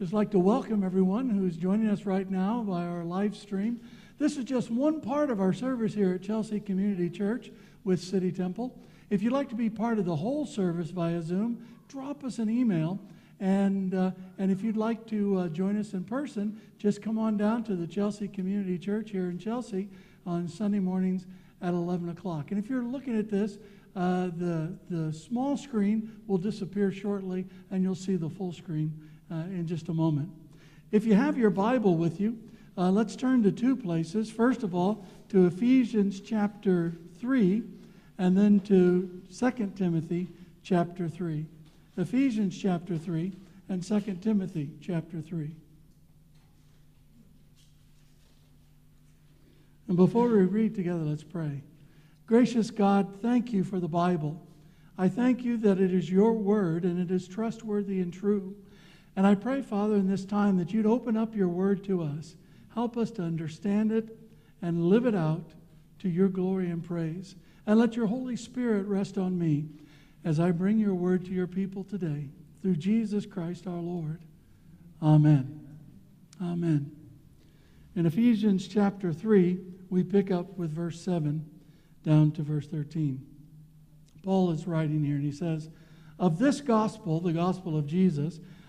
Just like to welcome everyone who's joining us right now by our live stream. This is just one part of our service here at Chelsea Community Church with City Temple. If you'd like to be part of the whole service via Zoom, drop us an email. And, uh, and if you'd like to uh, join us in person, just come on down to the Chelsea Community Church here in Chelsea on Sunday mornings at 11 o'clock. And if you're looking at this, uh, the, the small screen will disappear shortly, and you'll see the full screen uh, in just a moment. If you have your Bible with you, uh, let's turn to two places. First of all, to Ephesians chapter 3, and then to 2 Timothy chapter 3. Ephesians chapter 3 and 2 Timothy chapter 3. And before we read together, let's pray. Gracious God, thank you for the Bible. I thank you that it is your word and it is trustworthy and true. And I pray, Father, in this time that you'd open up your word to us. Help us to understand it and live it out to your glory and praise. And let your Holy Spirit rest on me as I bring your word to your people today. Through Jesus Christ our Lord. Amen. Amen. In Ephesians chapter 3, we pick up with verse 7 down to verse 13. Paul is writing here, and he says, Of this gospel, the gospel of Jesus,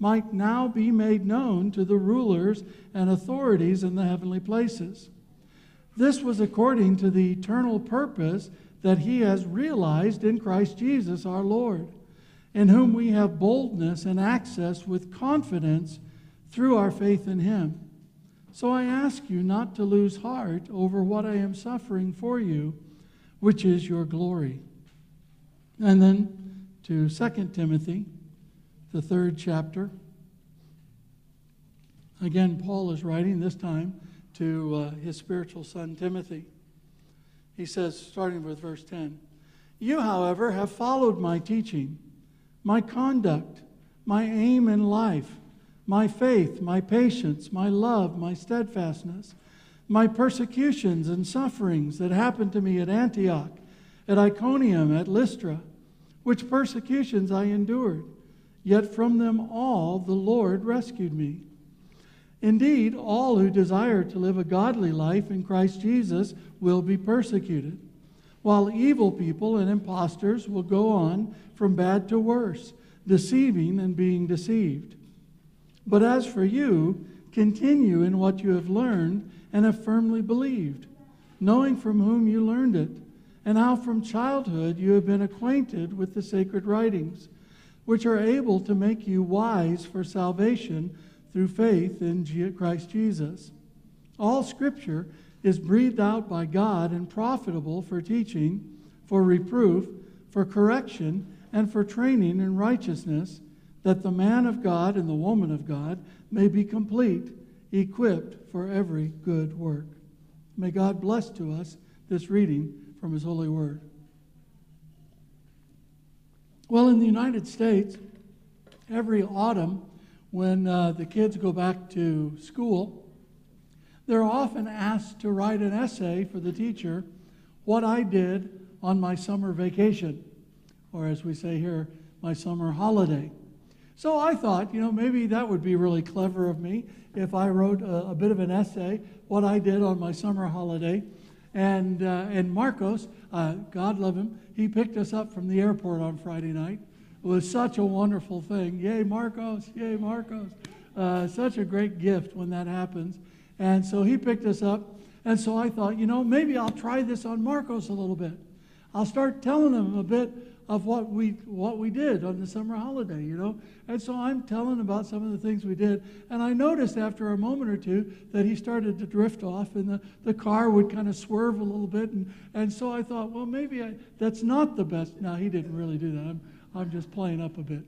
might now be made known to the rulers and authorities in the heavenly places. This was according to the eternal purpose that he has realized in Christ Jesus our Lord, in whom we have boldness and access with confidence through our faith in him. So I ask you not to lose heart over what I am suffering for you, which is your glory. And then to 2 Timothy the third chapter. Again, Paul is writing this time to uh, his spiritual son Timothy. He says, starting with verse 10 You, however, have followed my teaching, my conduct, my aim in life, my faith, my patience, my love, my steadfastness, my persecutions and sufferings that happened to me at Antioch, at Iconium, at Lystra, which persecutions I endured Yet from them all the Lord rescued me. Indeed, all who desire to live a godly life in Christ Jesus will be persecuted, while evil people and impostors will go on from bad to worse, deceiving and being deceived. But as for you, continue in what you have learned and have firmly believed, knowing from whom you learned it, and how from childhood you have been acquainted with the sacred writings which are able to make you wise for salvation through faith in Christ Jesus. All Scripture is breathed out by God and profitable for teaching, for reproof, for correction, and for training in righteousness, that the man of God and the woman of God may be complete, equipped for every good work. May God bless to us this reading from His holy word. Well, in the United States, every autumn, when uh, the kids go back to school, they're often asked to write an essay for the teacher, What I Did on My Summer Vacation, or as we say here, my summer holiday. So I thought, you know, maybe that would be really clever of me if I wrote a, a bit of an essay, What I Did on My Summer Holiday. And, uh, and Marcos, uh, God love him, he picked us up from the airport on Friday night. It was such a wonderful thing. Yay, Marcos! Yay, Marcos! Uh, such a great gift when that happens. And so he picked us up. And so I thought, you know, maybe I'll try this on Marcos a little bit. I'll start telling him a bit of what we what we did on the summer holiday, you know. And so I'm telling about some of the things we did, and I noticed after a moment or two that he started to drift off, and the, the car would kind of swerve a little bit, and, and so I thought, well, maybe I, that's not the best. Now he didn't really do that. I'm I'm just playing up a bit,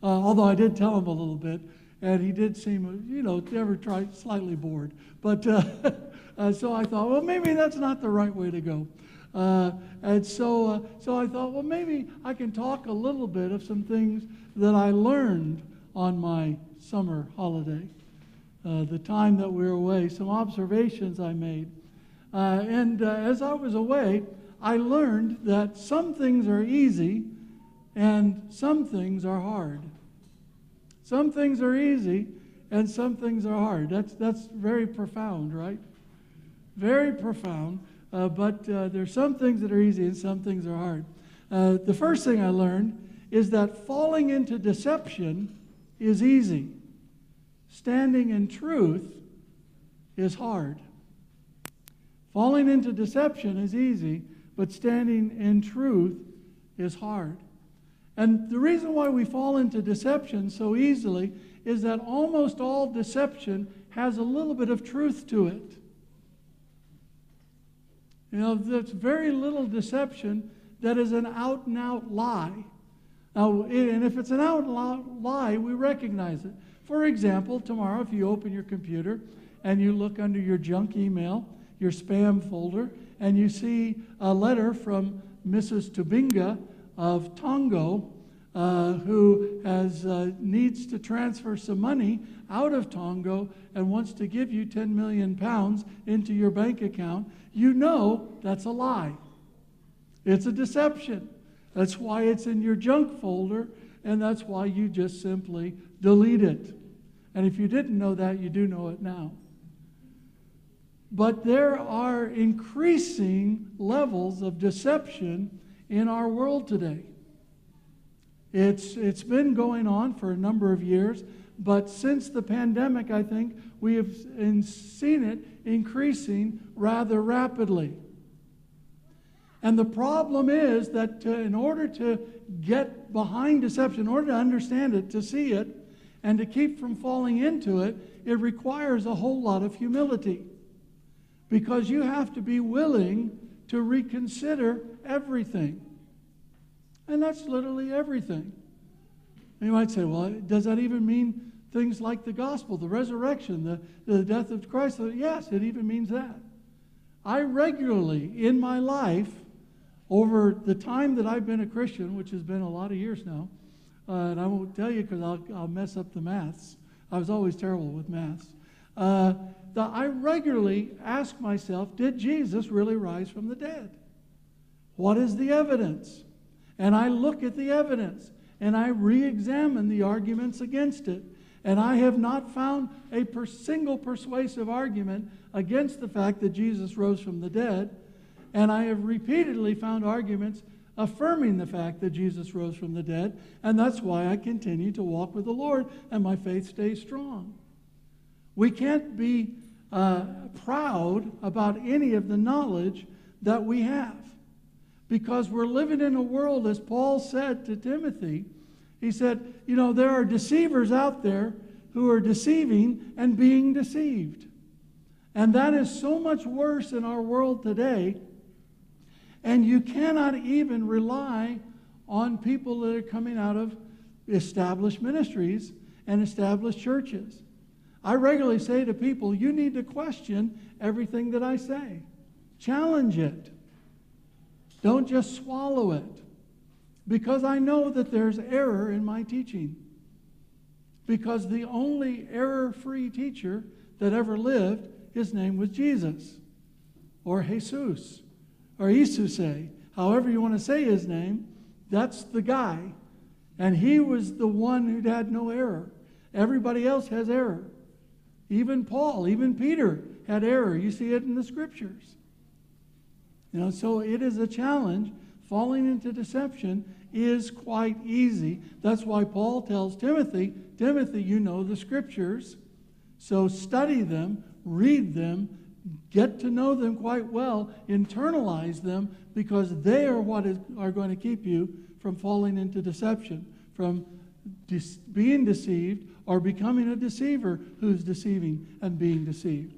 uh, although I did tell him a little bit, and he did seem, you know, ever try slightly bored. But uh, uh, so I thought, well, maybe that's not the right way to go. Uh, and so, uh, so I thought, well, maybe I can talk a little bit of some things that I learned on my summer holiday, uh, the time that we were away, some observations I made. Uh, and uh, as I was away, I learned that some things are easy and some things are hard. Some things are easy and some things are hard. That's, that's very profound, right? Very profound. Uh, but uh, there's some things that are easy and some things are hard. Uh, the first thing I learned is that falling into deception is easy. Standing in truth is hard. Falling into deception is easy, but standing in truth is hard. And the reason why we fall into deception so easily is that almost all deception has a little bit of truth to it. You know, there's very little deception that is an out and out lie. Now, and if it's an out and out lie, we recognize it. For example, tomorrow, if you open your computer and you look under your junk email, your spam folder, and you see a letter from Mrs. Tubinga of Tongo, uh, who has, uh, needs to transfer some money out of Tongo and wants to give you 10 million pounds into your bank account, you know that's a lie. It's a deception. That's why it's in your junk folder, and that's why you just simply delete it. And if you didn't know that, you do know it now. But there are increasing levels of deception in our world today. It's, it's been going on for a number of years, but since the pandemic, I think we have seen it increasing rather rapidly. And the problem is that to, in order to get behind deception, in order to understand it, to see it, and to keep from falling into it, it requires a whole lot of humility because you have to be willing to reconsider everything. And that's literally everything. And you might say, well, does that even mean things like the gospel, the resurrection, the, the death of Christ? Yes, it even means that. I regularly in my life, over the time that I've been a Christian, which has been a lot of years now, uh, and I won't tell you because I'll, I'll mess up the maths. I was always terrible with maths. Uh, that I regularly ask myself, did Jesus really rise from the dead? What is the evidence? And I look at the evidence and I re examine the arguments against it. And I have not found a per single persuasive argument against the fact that Jesus rose from the dead. And I have repeatedly found arguments affirming the fact that Jesus rose from the dead. And that's why I continue to walk with the Lord and my faith stays strong. We can't be uh, proud about any of the knowledge that we have because we're living in a world, as Paul said to Timothy, he said, You know, there are deceivers out there who are deceiving and being deceived. And that is so much worse in our world today. And you cannot even rely on people that are coming out of established ministries and established churches. I regularly say to people, you need to question everything that I say, challenge it. Don't just swallow it. Because I know that there's error in my teaching. Because the only error free teacher that ever lived, his name was Jesus, or Jesus, or Isuse, however you want to say his name, that's the guy. And he was the one who had no error. Everybody else has error. Even Paul, even Peter had error. You see it in the scriptures. You know, so it is a challenge. Falling into deception is quite easy. That's why Paul tells Timothy, Timothy, you know the scriptures, so study them, read them, get to know them quite well, internalize them, because they are what is, are going to keep you from falling into deception, from being deceived or becoming a deceiver who's deceiving and being deceived.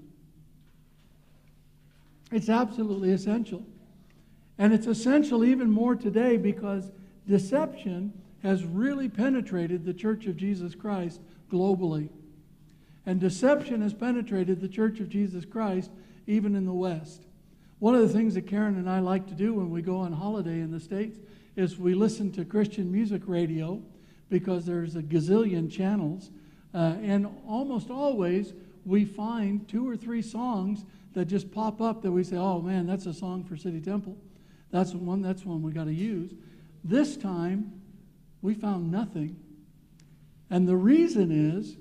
It's absolutely essential. And it's essential even more today because deception has really penetrated the Church of Jesus Christ globally. And deception has penetrated the Church of Jesus Christ even in the West. One of the things that Karen and I like to do when we go on holiday in the States is we listen to Christian music radio because there's a gazillion channels. Uh, and almost always we find two or three songs that just pop up that we say, oh man, that's a song for City Temple. That's one, that's one we got to use. This time, we found nothing. And the reason is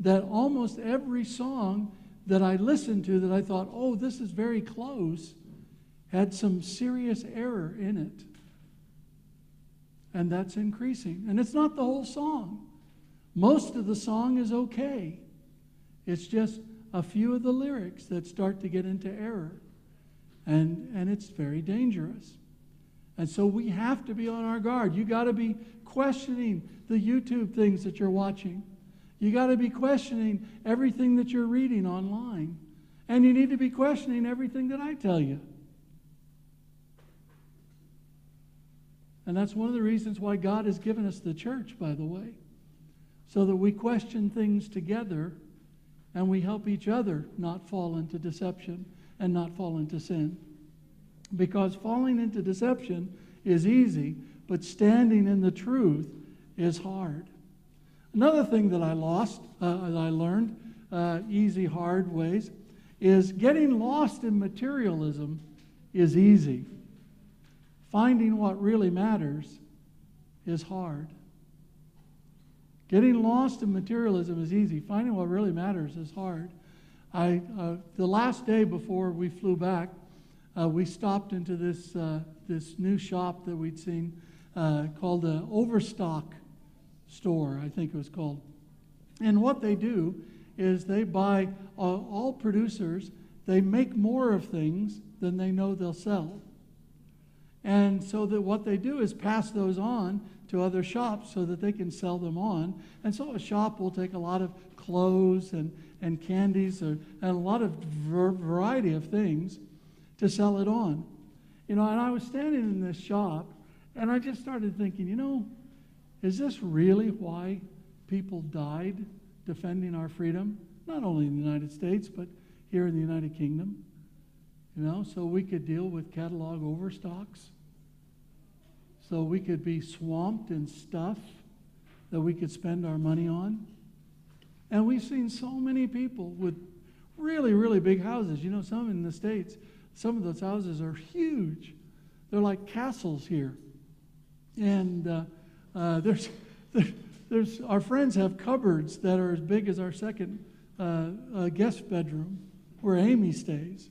that almost every song that I listened to that I thought, oh, this is very close, had some serious error in it. And that's increasing. And it's not the whole song. Most of the song is okay. It's just a few of the lyrics that start to get into error. And, and it's very dangerous. And so we have to be on our guard. You got to be questioning the YouTube things that you're watching. You got to be questioning everything that you're reading online. And you need to be questioning everything that I tell you. And that's one of the reasons why God has given us the church, by the way, so that we question things together and we help each other not fall into deception and not fall into sin. Because falling into deception is easy, but standing in the truth is hard. Another thing that I lost, uh, that I learned, uh, easy, hard ways, is getting lost in materialism is easy. Finding what really matters is hard. Getting lost in materialism is easy. Finding what really matters is hard. I, uh, the last day before we flew back, uh, we stopped into this, uh, this new shop that we'd seen uh, called the Overstock Store, I think it was called. And what they do is they buy uh, all producers, they make more of things than they know they'll sell. And so that what they do is pass those on to other shops so that they can sell them on. And so a shop will take a lot of clothes and, and candies or, and a lot of variety of things to sell it on. You know, and I was standing in this shop and I just started thinking, you know, is this really why people died defending our freedom? Not only in the United States, but here in the United Kingdom. You know, so we could deal with catalog overstocks. So we could be swamped in stuff that we could spend our money on. And we've seen so many people with really, really big houses. You know, some in the States, some of those houses are huge. They're like castles here. And uh, uh, there's, there's, our friends have cupboards that are as big as our second uh, uh, guest bedroom where Amy stays.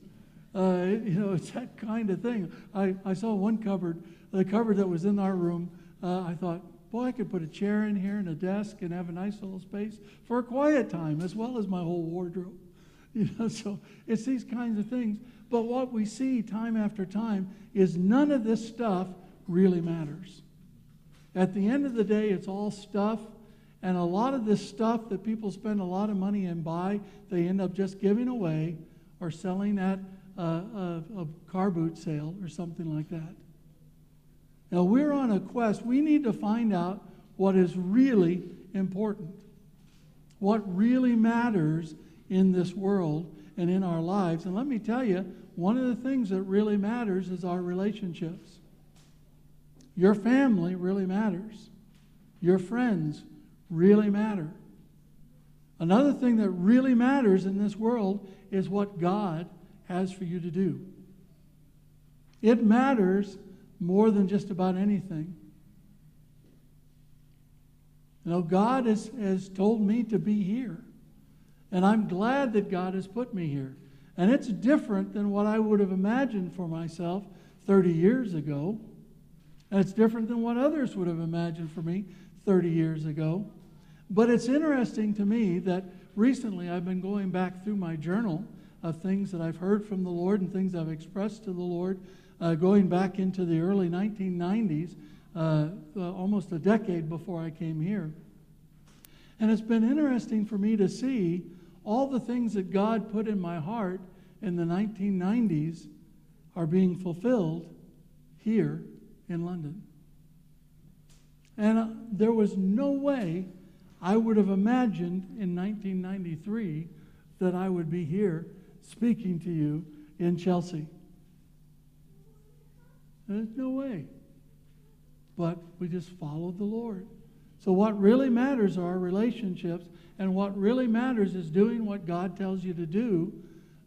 Uh, you know, it's that kind of thing. I, I saw one cupboard, the cupboard that was in our room. Uh, I thought, boy, I could put a chair in here and a desk and have a nice little space for a quiet time as well as my whole wardrobe. You know, so it's these kinds of things. But what we see time after time is none of this stuff really matters. At the end of the day, it's all stuff. And a lot of this stuff that people spend a lot of money and buy, they end up just giving away or selling at a, a, a car boot sale or something like that. Now, we're on a quest. We need to find out what is really important, what really matters in this world and in our lives. And let me tell you, one of the things that really matters is our relationships. Your family really matters. Your friends really matter. Another thing that really matters in this world is what God has for you to do. It matters more than just about anything. You know, God has, has told me to be here. And I'm glad that God has put me here. And it's different than what I would have imagined for myself 30 years ago. And it's different than what others would have imagined for me 30 years ago. But it's interesting to me that recently I've been going back through my journal of things that I've heard from the Lord and things I've expressed to the Lord, uh, going back into the early 1990s, uh, uh, almost a decade before I came here. And it's been interesting for me to see all the things that God put in my heart in the 1990s are being fulfilled here in London. And uh, there was no way I would have imagined in 1993 that I would be here speaking to you in Chelsea. There's no way. But we just followed the Lord. So, what really matters are our relationships, and what really matters is doing what God tells you to do,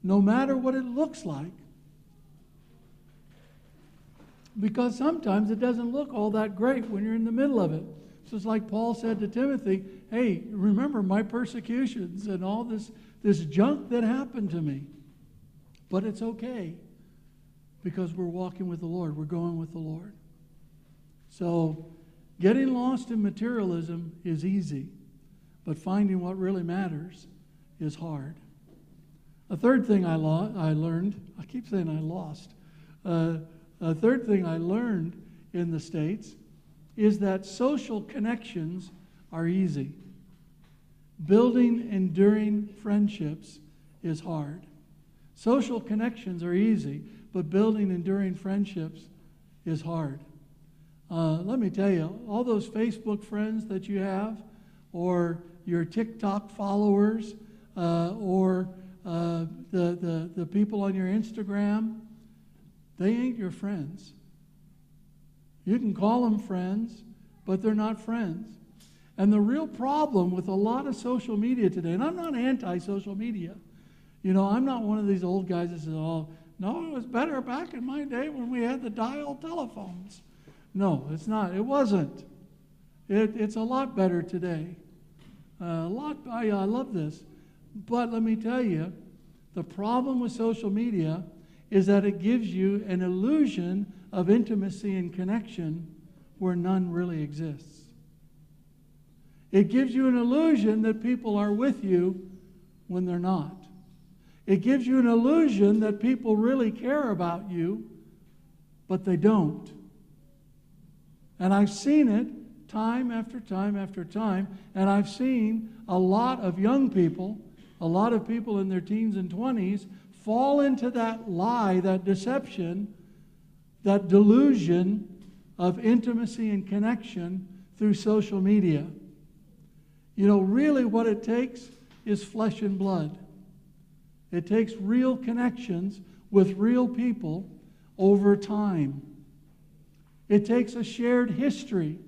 no matter what it looks like. Because sometimes it doesn't look all that great when you're in the middle of it. So it's like Paul said to Timothy, hey, remember my persecutions and all this, this junk that happened to me. But it's okay because we're walking with the Lord, we're going with the Lord. So getting lost in materialism is easy, but finding what really matters is hard. A third thing I, lo- I learned, I keep saying I lost. Uh, a third thing I learned in the States is that social connections are easy. Building enduring friendships is hard. Social connections are easy, but building enduring friendships is hard. Uh, let me tell you, all those Facebook friends that you have, or your TikTok followers, uh, or uh, the, the, the people on your Instagram, they ain't your friends. You can call them friends, but they're not friends. And the real problem with a lot of social media today, and I'm not anti social media, you know, I'm not one of these old guys that says, oh, no, it was better back in my day when we had the dial telephones. No, it's not. It wasn't. It, it's a lot better today. Uh, a lot. I, I love this. But let me tell you, the problem with social media is that it gives you an illusion of intimacy and connection where none really exists. It gives you an illusion that people are with you when they're not. It gives you an illusion that people really care about you, but they don't. And I've seen it time after time after time, and I've seen a lot of young people, a lot of people in their teens and 20s fall into that lie, that deception, that delusion of intimacy and connection through social media. You know, really what it takes is flesh and blood. It takes real connections with real people over time. It takes a shared history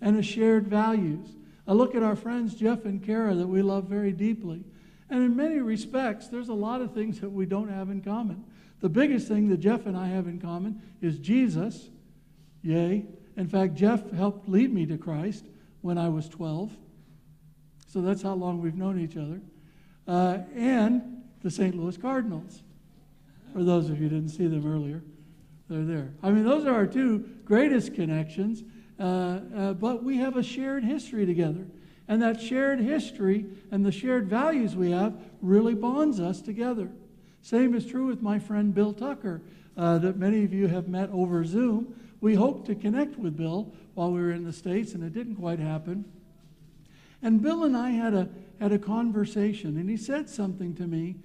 and a shared values. I look at our friends Jeff and Kara that we love very deeply. And in many respects, there's a lot of things that we don't have in common. The biggest thing that Jeff and I have in common is Jesus. Yay. In fact, Jeff helped lead me to Christ when I was 12. So that's how long we've known each other. Uh, and the St. Louis Cardinals. For those of you who didn't see them earlier, they're there. I mean, those are our two greatest connections, uh, uh, but we have a shared history together. And that shared history and the shared values we have really bonds us together. Same is true with my friend Bill Tucker, uh, that many of you have met over Zoom. We hoped to connect with Bill while we were in the States, and it didn't quite happen. And Bill and I had a, had a conversation, and he said something to me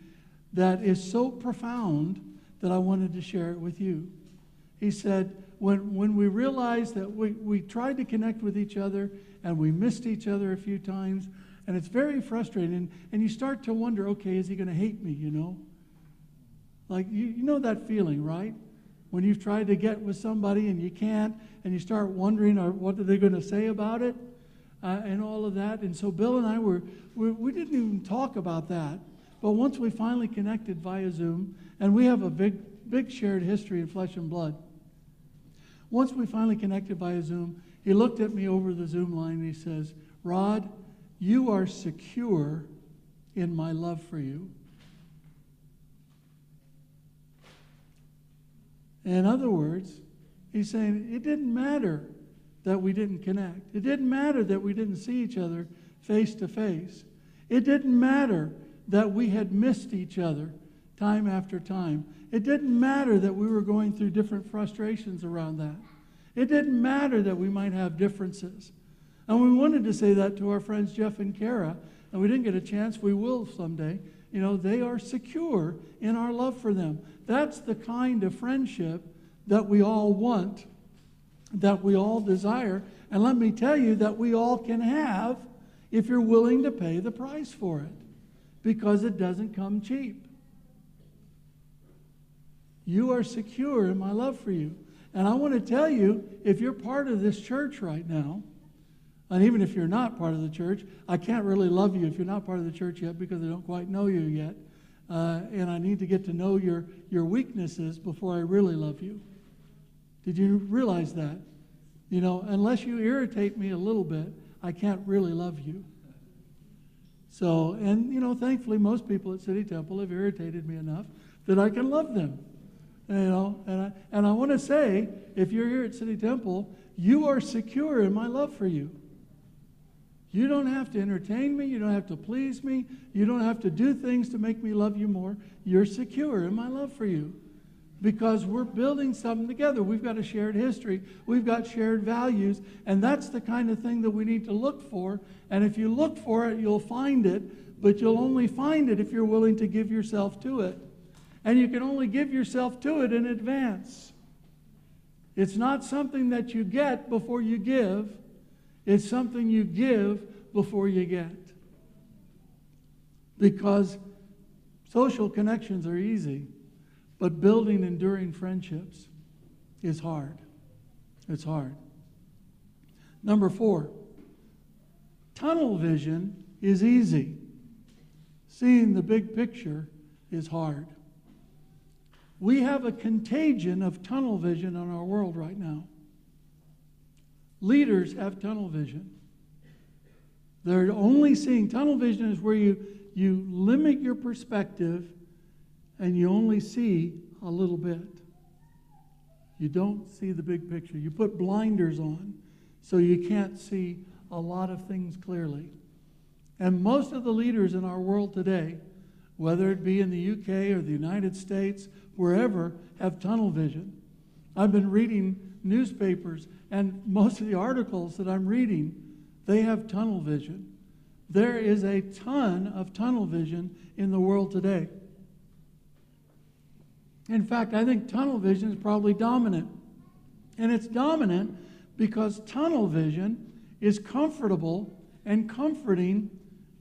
that is so profound that I wanted to share it with you. He said, when, when we realized that we, we tried to connect with each other and we missed each other a few times. And it's very frustrating. And you start to wonder, okay, is he going to hate me, you know? Like, you, you know that feeling, right? When you've tried to get with somebody and you can't, and you start wondering, or what are they going to say about it? Uh, and all of that. And so Bill and I were, we, we didn't even talk about that. But once we finally connected via Zoom, and we have a big, big shared history in flesh and blood. Once we finally connected via Zoom, he looked at me over the Zoom line and he says, Rod, you are secure in my love for you. In other words, he's saying it didn't matter that we didn't connect. It didn't matter that we didn't see each other face to face. It didn't matter that we had missed each other time after time. It didn't matter that we were going through different frustrations around that. It didn't matter that we might have differences. And we wanted to say that to our friends Jeff and Kara, and we didn't get a chance. We will someday. You know, they are secure in our love for them. That's the kind of friendship that we all want. that we all desire. And let me tell you that we all can have if you're willing to pay the price for it because it doesn't come cheap. You are secure in my love for you. And I want to tell you if you're part of this church right now, and even if you're not part of the church, I can't really love you if you're not part of the church yet because I don't quite know you yet. Uh, and I need to get to know your, your weaknesses before I really love you. Did you realize that? You know, unless you irritate me a little bit, I can't really love you. So, and you know, thankfully, most people at City Temple have irritated me enough that I can love them. You know, and I, and I want to say, if you're here at City Temple, you are secure in my love for you. You don't have to entertain me. You don't have to please me. You don't have to do things to make me love you more. You're secure in my love for you because we're building something together. We've got a shared history, we've got shared values, and that's the kind of thing that we need to look for. And if you look for it, you'll find it, but you'll only find it if you're willing to give yourself to it. And you can only give yourself to it in advance. It's not something that you get before you give, it's something you give before you get. Because social connections are easy, but building enduring friendships is hard. It's hard. Number four, tunnel vision is easy. Seeing the big picture is hard. We have a contagion of tunnel vision in our world right now. Leaders have tunnel vision. They're only seeing tunnel vision is where you, you limit your perspective and you only see a little bit. You don't see the big picture. You put blinders on so you can't see a lot of things clearly. And most of the leaders in our world today, whether it be in the UK or the United States, wherever, have tunnel vision. I've been reading newspapers, and most of the articles that I'm reading, they have tunnel vision. There is a ton of tunnel vision in the world today. In fact, I think tunnel vision is probably dominant. And it's dominant because tunnel vision is comfortable and comforting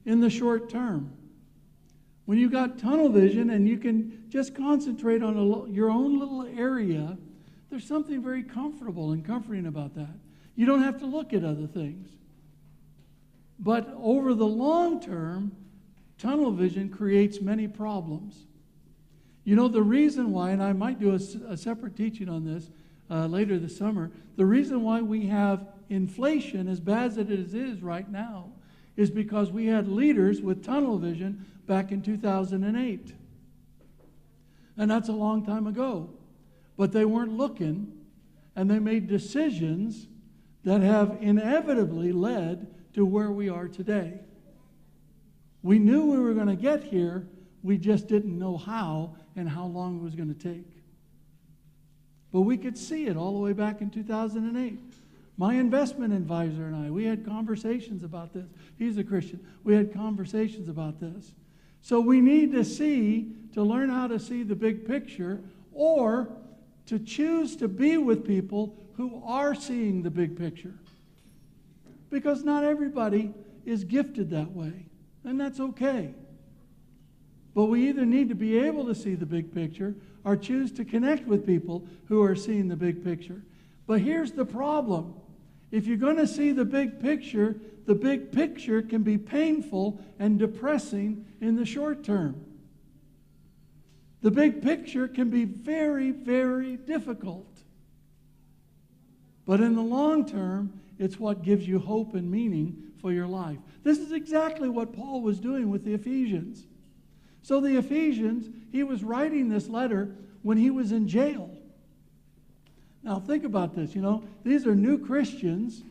in the short term. When you've got tunnel vision and you can just concentrate on a, your own little area, there's something very comfortable and comforting about that. You don't have to look at other things. But over the long term, tunnel vision creates many problems. You know, the reason why, and I might do a, a separate teaching on this uh, later this summer, the reason why we have inflation as bad as it is right now is because we had leaders with tunnel vision back in 2008. And that's a long time ago. But they weren't looking, and they made decisions that have inevitably led to where we are today. We knew we were going to get here, we just didn't know how and how long it was going to take. But we could see it all the way back in 2008. My investment advisor and I, we had conversations about this. He's a Christian. We had conversations about this. So we need to see, to learn how to see the big picture, or to choose to be with people who are seeing the big picture. Because not everybody is gifted that way, and that's okay. But we either need to be able to see the big picture or choose to connect with people who are seeing the big picture. But here's the problem if you're going to see the big picture, the big picture can be painful and depressing in the short term. The big picture can be very, very difficult. But in the long term, it's what gives you hope and meaning for your life. This is exactly what Paul was doing with the Ephesians. So, the Ephesians, he was writing this letter when he was in jail. Now, think about this. You know, these are new Christians,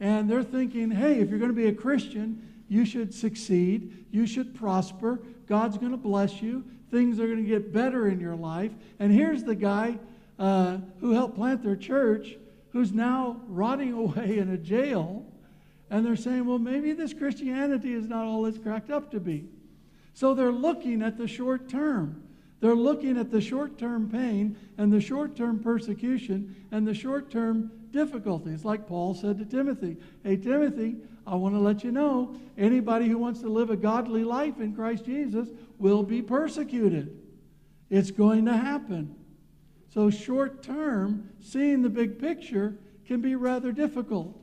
and they're thinking, hey, if you're going to be a Christian, you should succeed, you should prosper, God's going to bless you, things are going to get better in your life. And here's the guy uh, who helped plant their church who's now rotting away in a jail. And they're saying, well, maybe this Christianity is not all it's cracked up to be. So they're looking at the short term. They're looking at the short term pain and the short term persecution and the short term difficulties, like Paul said to Timothy. Hey, Timothy, I want to let you know anybody who wants to live a godly life in Christ Jesus will be persecuted. It's going to happen. So, short term, seeing the big picture can be rather difficult.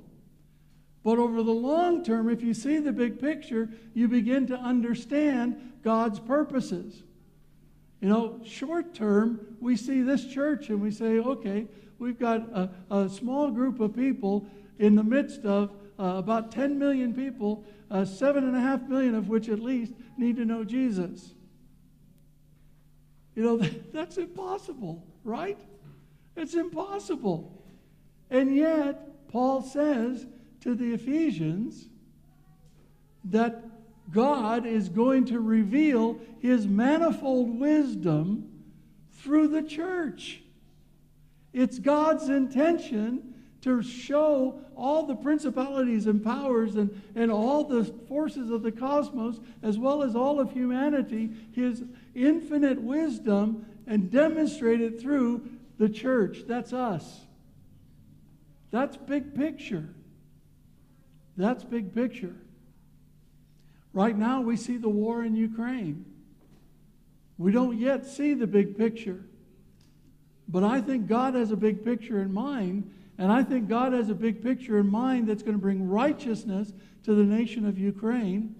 But over the long term, if you see the big picture, you begin to understand God's purposes. You know, short term, we see this church and we say, okay, we've got a, a small group of people in the midst of uh, about 10 million people, uh, seven and a half million of which at least need to know Jesus. You know, that, that's impossible, right? It's impossible. And yet, Paul says to the Ephesians that God is going to reveal his manifold wisdom through the church. It's God's intention to show all the principalities and powers and, and all the forces of the cosmos, as well as all of humanity, his infinite wisdom and demonstrate it through the church. That's us. That's big picture. That's big picture. Right now, we see the war in Ukraine. We don't yet see the big picture. But I think God has a big picture in mind, and I think God has a big picture in mind that's going to bring righteousness to the nation of Ukraine,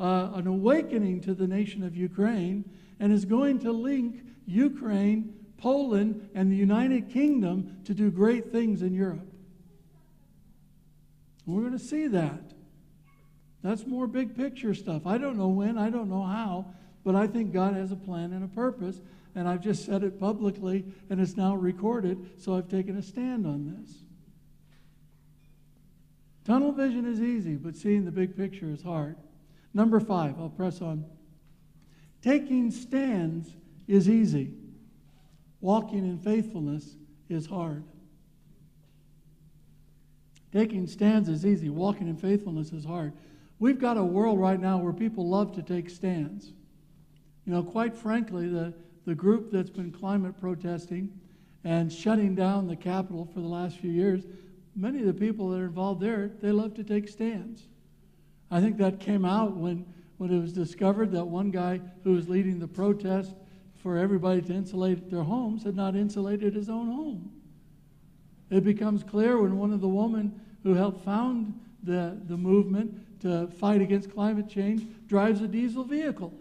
uh, an awakening to the nation of Ukraine, and is going to link Ukraine, Poland, and the United Kingdom to do great things in Europe. We're going to see that. That's more big picture stuff. I don't know when, I don't know how, but I think God has a plan and a purpose. And I've just said it publicly, and it's now recorded, so I've taken a stand on this. Tunnel vision is easy, but seeing the big picture is hard. Number five, I'll press on. Taking stands is easy, walking in faithfulness is hard. Taking stands is easy, walking in faithfulness is hard. We've got a world right now where people love to take stands. You know, quite frankly, the, the group that's been climate protesting and shutting down the capital for the last few years, many of the people that are involved there, they love to take stands. I think that came out when, when it was discovered that one guy who was leading the protest for everybody to insulate their homes had not insulated his own home. It becomes clear when one of the women who helped found the, the movement to fight against climate change drives a diesel vehicle.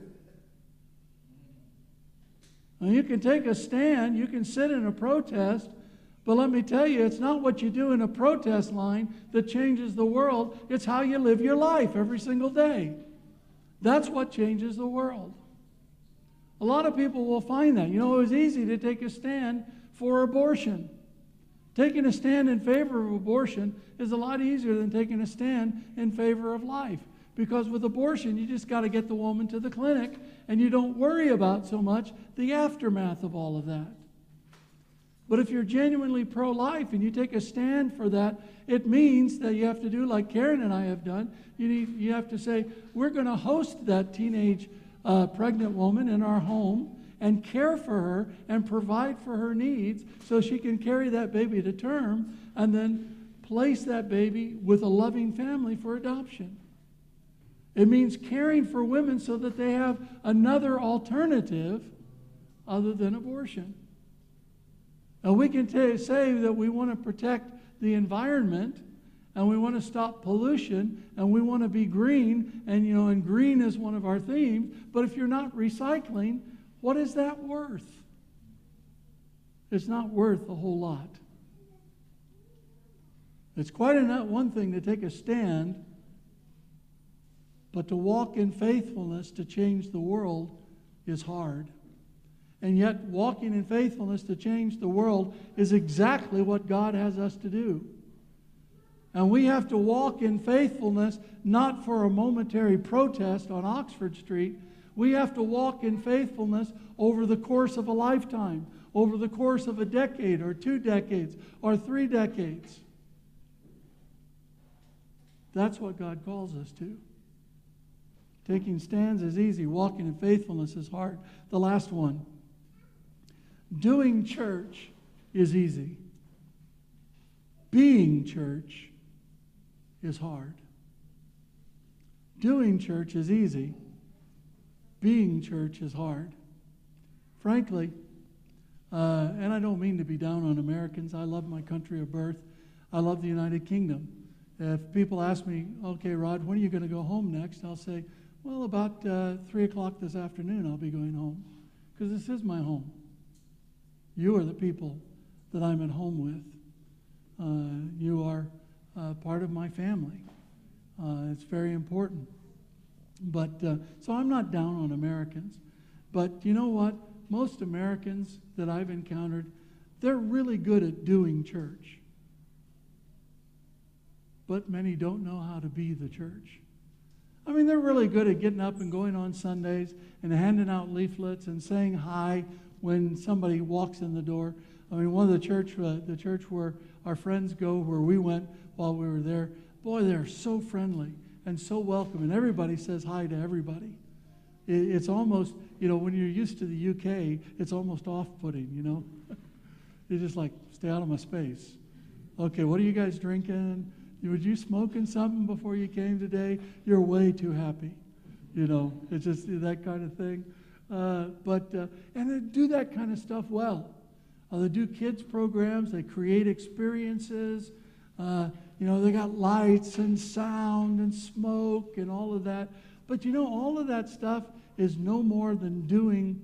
Now, you can take a stand, you can sit in a protest, but let me tell you, it's not what you do in a protest line that changes the world, it's how you live your life every single day. That's what changes the world. A lot of people will find that. You know, it was easy to take a stand for abortion. Taking a stand in favor of abortion is a lot easier than taking a stand in favor of life. Because with abortion, you just got to get the woman to the clinic and you don't worry about so much the aftermath of all of that. But if you're genuinely pro life and you take a stand for that, it means that you have to do like Karen and I have done. You, need, you have to say, we're going to host that teenage uh, pregnant woman in our home and care for her and provide for her needs so she can carry that baby to term and then place that baby with a loving family for adoption. It means caring for women so that they have another alternative other than abortion. Now, we can t- say that we want to protect the environment and we want to stop pollution and we want to be green and you know and green is one of our themes but if you're not recycling what is that worth? It's not worth a whole lot. It's quite enough one thing to take a stand, but to walk in faithfulness to change the world is hard. And yet, walking in faithfulness to change the world is exactly what God has us to do. And we have to walk in faithfulness not for a momentary protest on Oxford Street, we have to walk in faithfulness over the course of a lifetime, over the course of a decade or two decades or three decades. That's what God calls us to. Taking stands is easy, walking in faithfulness is hard. The last one doing church is easy. Being church is hard. Doing church is easy. Being church is hard. Frankly, uh, and I don't mean to be down on Americans. I love my country of birth. I love the United Kingdom. If people ask me, okay, Rod, when are you going to go home next? I'll say, well, about uh, 3 o'clock this afternoon, I'll be going home. Because this is my home. You are the people that I'm at home with. Uh, you are uh, part of my family. Uh, it's very important. But uh, so I'm not down on Americans. But you know what? Most Americans that I've encountered, they're really good at doing church. But many don't know how to be the church. I mean, they're really good at getting up and going on Sundays and handing out leaflets and saying hi when somebody walks in the door. I mean, one of the church, uh, the church where our friends go, where we went while we were there, boy, they're so friendly and so welcome, and everybody says hi to everybody. It, it's almost, you know, when you're used to the UK, it's almost off-putting, you know. you're just like, stay out of my space. Okay, what are you guys drinking? Were you smoking something before you came today? You're way too happy. You know, it's just that kind of thing. Uh, but, uh, and they do that kind of stuff well. Uh, they do kids programs, they create experiences. Uh, you know, they got lights and sound and smoke and all of that. But you know, all of that stuff is no more than doing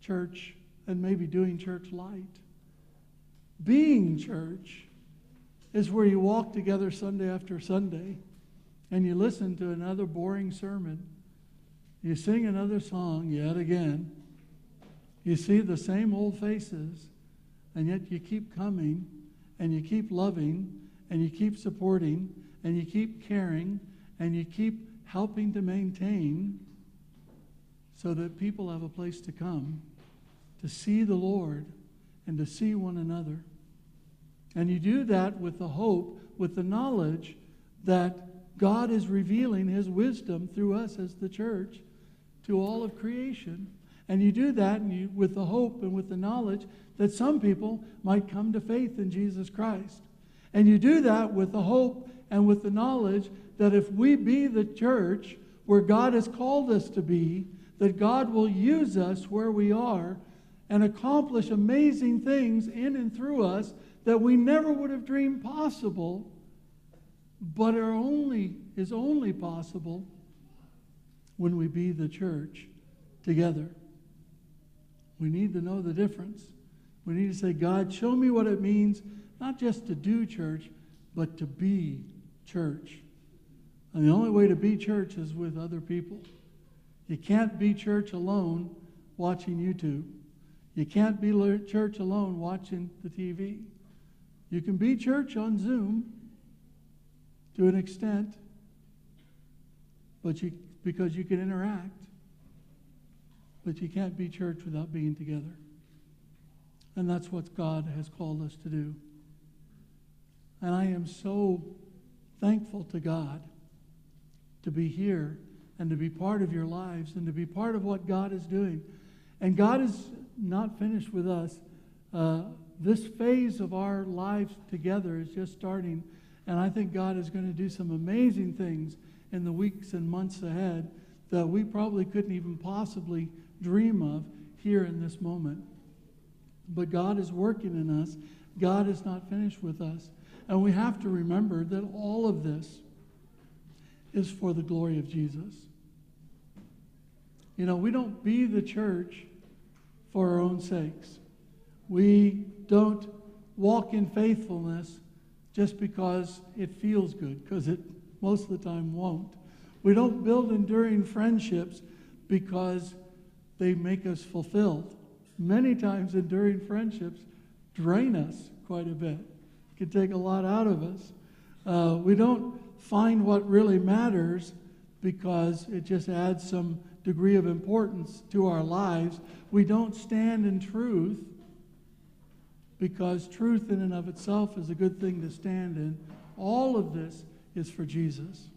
church and maybe doing church light. Being church is where you walk together Sunday after Sunday and you listen to another boring sermon. You sing another song yet again. You see the same old faces, and yet you keep coming and you keep loving and you keep supporting and you keep caring and you keep helping to maintain so that people have a place to come to see the Lord and to see one another. And you do that with the hope, with the knowledge that God is revealing his wisdom through us as the church to all of creation. And you do that you, with the hope and with the knowledge that some people might come to faith in Jesus Christ. And you do that with the hope and with the knowledge that if we be the church where God has called us to be, that God will use us where we are and accomplish amazing things in and through us that we never would have dreamed possible, but are only is only possible when we be the church together. We need to know the difference. We need to say, God, show me what it means, not just to do church, but to be church. And the only way to be church is with other people. You can't be church alone watching YouTube. You can't be church alone watching the TV. You can be church on Zoom to an extent, but you, because you can interact, but you can't be church without being together. And that's what God has called us to do. And I am so thankful to God to be here and to be part of your lives and to be part of what God is doing. And God is not finished with us. Uh, this phase of our lives together is just starting, and I think God is going to do some amazing things in the weeks and months ahead that we probably couldn't even possibly dream of here in this moment. But God is working in us. God is not finished with us. And we have to remember that all of this is for the glory of Jesus. You know, we don't be the church for our own sakes. We don't walk in faithfulness just because it feels good, because it most of the time won't. We don't build enduring friendships because they make us fulfilled. Many times, enduring friendships drain us quite a bit, it can take a lot out of us. Uh, we don't find what really matters because it just adds some degree of importance to our lives. We don't stand in truth because truth in and of itself is a good thing to stand in. All of this is for Jesus.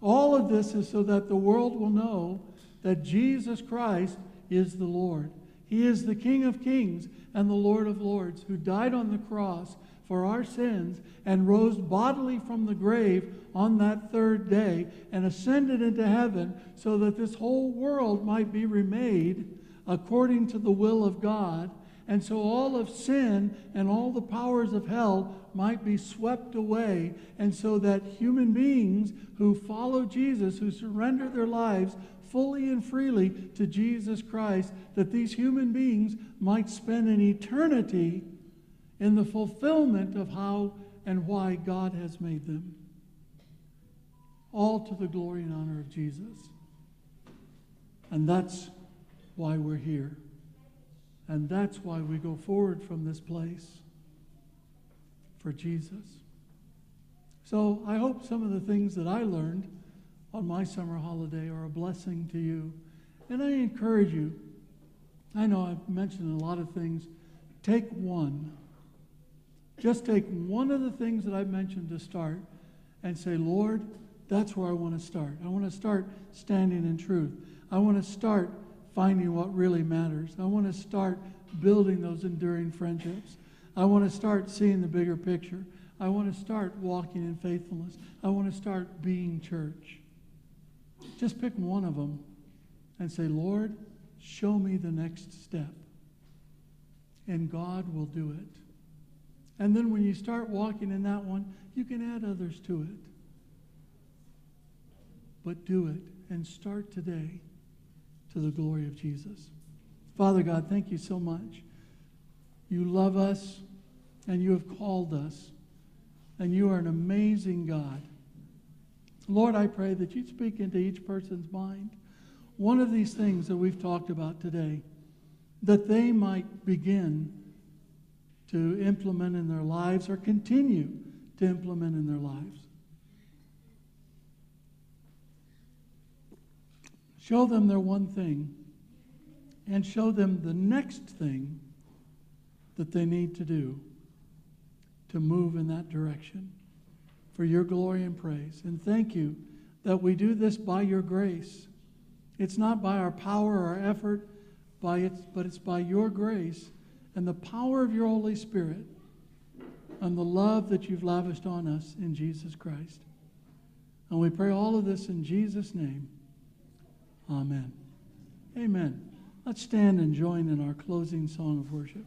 All of this is so that the world will know that Jesus Christ is the Lord. He is the King of kings and the Lord of lords who died on the cross for our sins and rose bodily from the grave on that third day and ascended into heaven so that this whole world might be remade according to the will of God. And so all of sin and all the powers of hell might be swept away. And so that human beings who follow Jesus, who surrender their lives fully and freely to Jesus Christ, that these human beings might spend an eternity in the fulfillment of how and why God has made them. All to the glory and honor of Jesus. And that's why we're here. And that's why we go forward from this place for Jesus. So I hope some of the things that I learned on my summer holiday are a blessing to you. And I encourage you, I know I've mentioned a lot of things, take one. Just take one of the things that I've mentioned to start and say, Lord, that's where I want to start. I want to start standing in truth. I want to start finding what really matters. I want to start building those enduring friendships. I want to start seeing the bigger picture. I want to start walking in faithfulness. I want to start being church. Just pick one of them and say, Lord, show me the next step. And God will do it. And then when you start walking in that one, you can add others to it. But do it and start today to the glory of Jesus. Father God, thank you so much. You love us and you have called us, and you are an amazing God. Lord, I pray that you speak into each person's mind one of these things that we've talked about today, that they might begin to implement in their lives or continue to implement in their lives. Show them their one thing and show them the next thing that they need to do to move in that direction for your glory and praise. And thank you that we do this by your grace. It's not by our power or our effort, by its, but it's by your grace and the power of your Holy Spirit and the love that you've lavished on us in Jesus Christ. And we pray all of this in Jesus' name. Amen. Amen. Let's stand and join in our closing song of worship.